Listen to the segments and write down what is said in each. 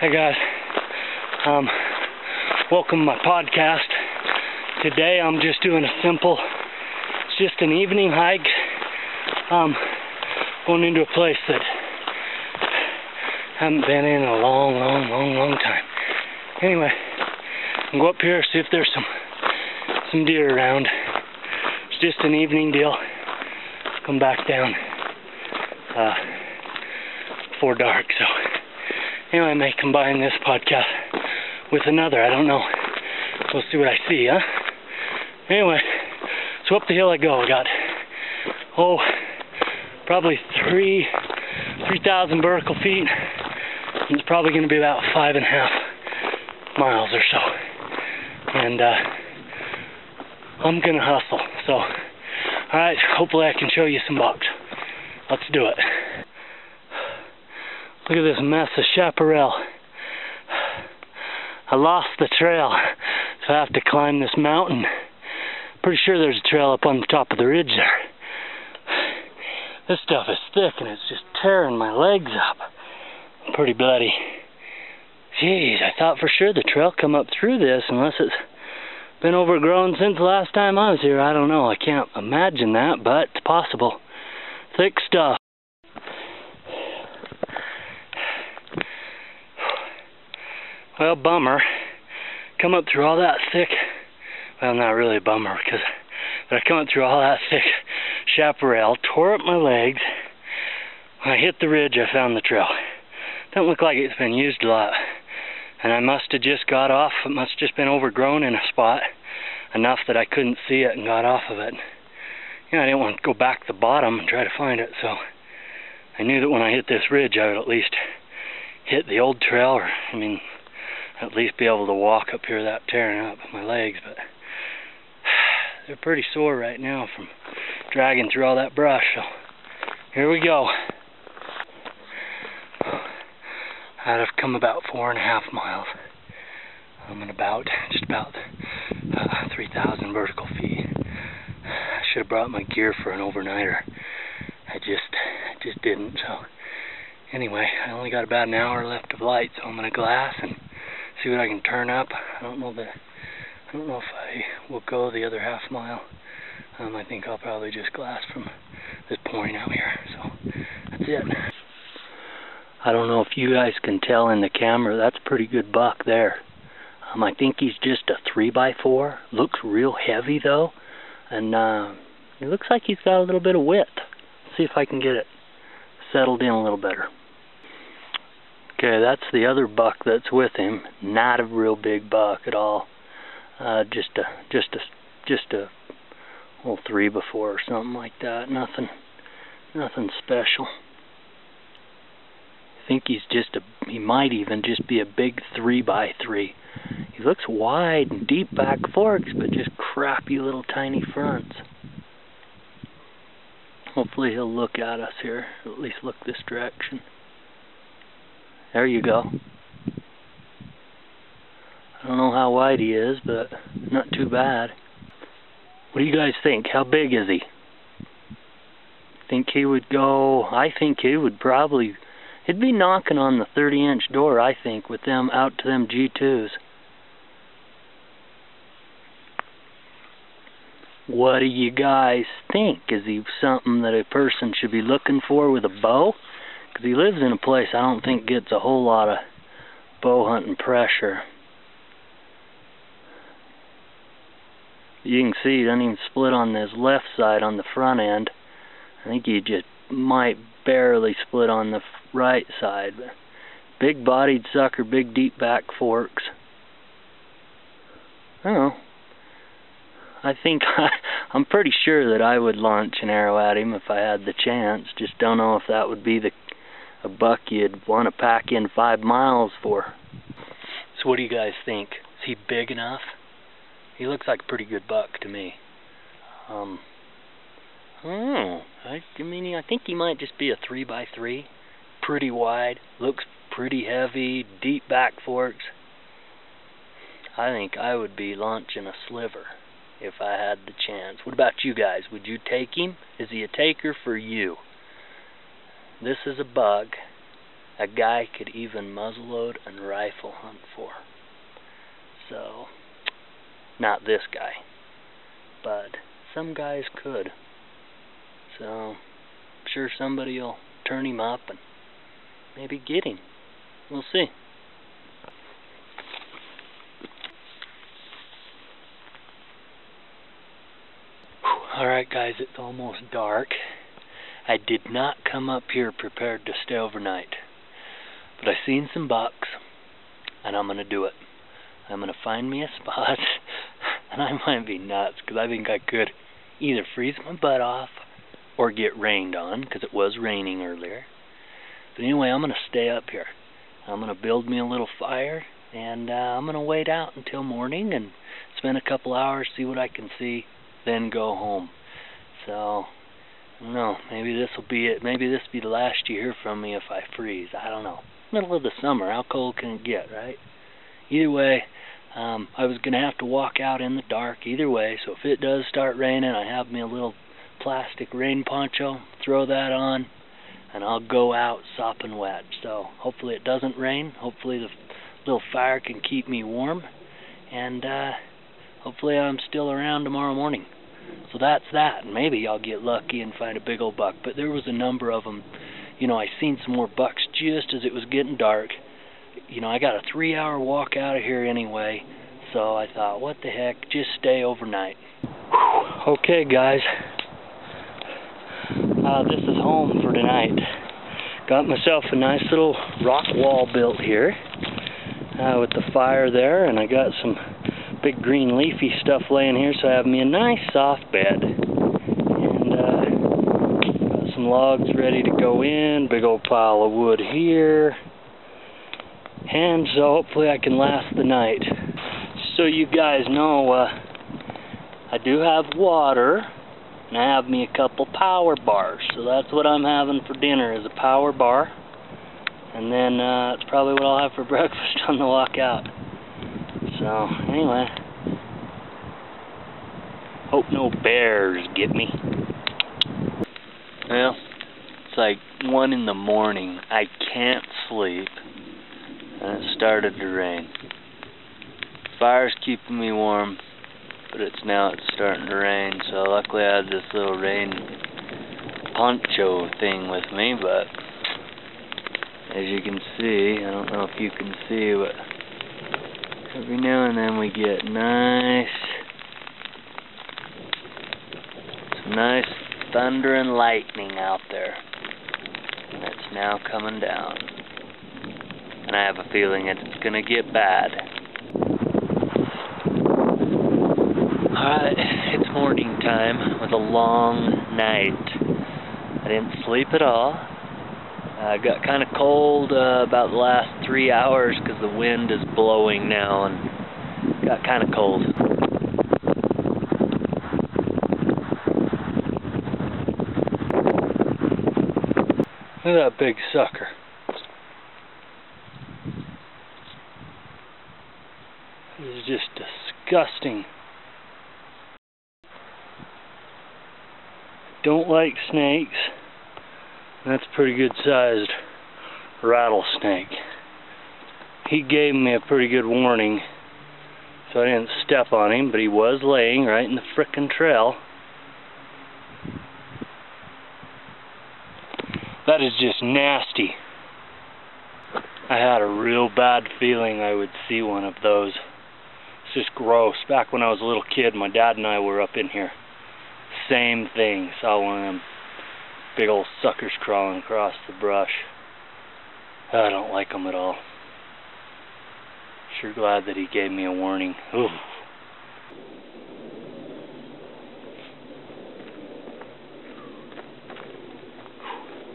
Hey guys, um, welcome to my podcast. Today I'm just doing a simple, it's just an evening hike. Um, going into a place that I haven't been in a long, long, long, long time. Anyway, I'll go up here see if there's some some deer around. It's just an evening deal. Come back down uh, before dark. So anyway, I may combine this podcast with another. I don't know. We'll see what I see, huh? Anyway, so up the hill I go. I got oh, probably three three thousand vertical feet. It's probably going to be about five and a half miles or so, and uh, I'm gonna hustle. So, all right. Hopefully, I can show you some bucks. Let's do it. Look at this mess of chaparral. I lost the trail, so I have to climb this mountain. Pretty sure there's a trail up on the top of the ridge there. This stuff is thick and it's just tearing my legs up. Pretty bloody. Jeez, I thought for sure the trail come up through this unless it's been overgrown since the last time I was here. I don't know. I can't imagine that, but it's possible. Thick stuff. Well, bummer. Come up through all that thick, well, not really a bummer, because but I come up through all that thick chaparral, tore up my legs. When I hit the ridge, I found the trail. Don't look like it's been used a lot. And I must have just got off, it must have just been overgrown in a spot enough that I couldn't see it and got off of it. You know, I didn't want to go back to the bottom and try to find it, so I knew that when I hit this ridge, I would at least hit the old trail, or, I mean, at least be able to walk up here without tearing up my legs, but they're pretty sore right now from dragging through all that brush, so here we go. I'd have come about four and a half miles. I'm at about, just about uh, 3,000 vertical feet. I should have brought my gear for an overnighter. I just, just didn't, so anyway, I only got about an hour left of light, so I'm gonna glass and see what I can turn up. I don't know that I don't know if I will go the other half mile. Um, I think I'll probably just glass from this point out here. So that's it. I don't know if you guys can tell in the camera. That's a pretty good buck there. Um, I think he's just a three by four. Looks real heavy though, and uh, it looks like he's got a little bit of width. See if I can get it settled in a little better. Okay, that's the other buck that's with him. Not a real big buck at all. Uh, just a, just a, just a, little three before or something like that. Nothing, nothing special. I think he's just a, he might even just be a big three by three. He looks wide and deep back forks, but just crappy little tiny fronts. Hopefully he'll look at us here, at least look this direction. There you go. I don't know how wide he is, but not too bad. What do you guys think? How big is he? Think he would go, I think he would probably, he'd be knocking on the 30 inch door, I think, with them out to them G2s. What do you guys think? Is he something that a person should be looking for with a bow? Because he lives in a place I don't think gets a whole lot of bow hunting pressure. You can see he doesn't even split on his left side on the front end. I think he just might barely split on the right side. But big bodied sucker, big deep back forks. I don't know. I think I, I'm pretty sure that I would launch an arrow at him if I had the chance. Just don't know if that would be the a buck you'd want to pack in five miles for. So what do you guys think? Is he big enough? He looks like a pretty good buck to me. Um, I I mean, I think he might just be a three by three, pretty wide, looks pretty heavy, deep back forks. I think I would be launching a sliver if I had the chance. What about you guys? Would you take him? Is he a taker for you? This is a bug a guy could even muzzleload and rifle hunt for. So, not this guy, but some guys could. So, I'm sure somebody will turn him up and maybe get him. We'll see. Alright guys, it's almost dark. I did not come up here prepared to stay overnight. But I seen some bucks, and I'm going to do it. I'm going to find me a spot, and I might be nuts, because I think I could either freeze my butt off or get rained on, because it was raining earlier. But anyway, I'm going to stay up here. I'm going to build me a little fire, and uh, I'm going to wait out until morning and spend a couple hours, see what I can see, then go home. So, Know, maybe this will be it. Maybe this will be the last you hear from me if I freeze. I don't know. Middle of the summer, how cold can it get, right? Either way, um, I was going to have to walk out in the dark either way, so if it does start raining, I have me a little plastic rain poncho, throw that on, and I'll go out sopping wet. So hopefully it doesn't rain. Hopefully the little fire can keep me warm, and uh, hopefully I'm still around tomorrow morning. So that's that. And Maybe I'll get lucky and find a big old buck. But there was a number of them. You know, I seen some more bucks just as it was getting dark. You know, I got a three-hour walk out of here anyway. So I thought, what the heck, just stay overnight. Whew. Okay, guys. Uh, this is home for tonight. Got myself a nice little rock wall built here uh, with the fire there, and I got some big green leafy stuff laying here, so I have me a nice soft bed. And uh, got some logs ready to go in, big old pile of wood here. And so hopefully I can last the night. So you guys know, uh, I do have water, and I have me a couple power bars. So that's what I'm having for dinner is a power bar. And then uh, it's probably what I'll have for breakfast on the walk out. So, anyway. Hope no bears get me. Well, it's like 1 in the morning. I can't sleep. And it started to rain. Fire's keeping me warm, but it's now it's starting to rain. So luckily I had this little rain poncho thing with me, but as you can see, I don't know if you can see, but Every now and then we get nice, some nice thunder and lightning out there. It's now coming down. And I have a feeling it's going to get bad. Alright, it's morning time with a long night. I didn't sleep at all. Uh, got kind of cold uh, about the last three hours because the wind is blowing now and got kind of cold. Look at that big sucker. This is just disgusting. Don't like snakes. That's a pretty good sized rattlesnake. He gave me a pretty good warning, so I didn't step on him, but he was laying right in the frickin' trail. That is just nasty. I had a real bad feeling I would see one of those. It's just gross. Back when I was a little kid, my dad and I were up in here. Same thing. Saw one of them big old suckers crawling across the brush. I don't like them at all. Sure glad that he gave me a warning. Ooh.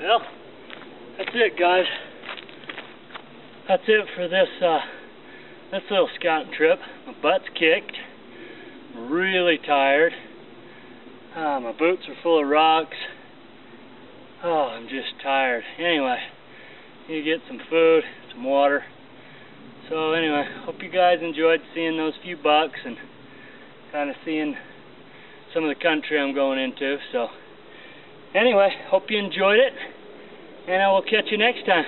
Well, that's it guys. That's it for this uh, this little scouting trip. My butt's kicked. I'm really tired. Uh, my boots are full of rocks. Oh, I'm just tired. Anyway, need to get some food, some water. So anyway, hope you guys enjoyed seeing those few bucks and kind of seeing some of the country I'm going into. So anyway, hope you enjoyed it, and I will catch you next time.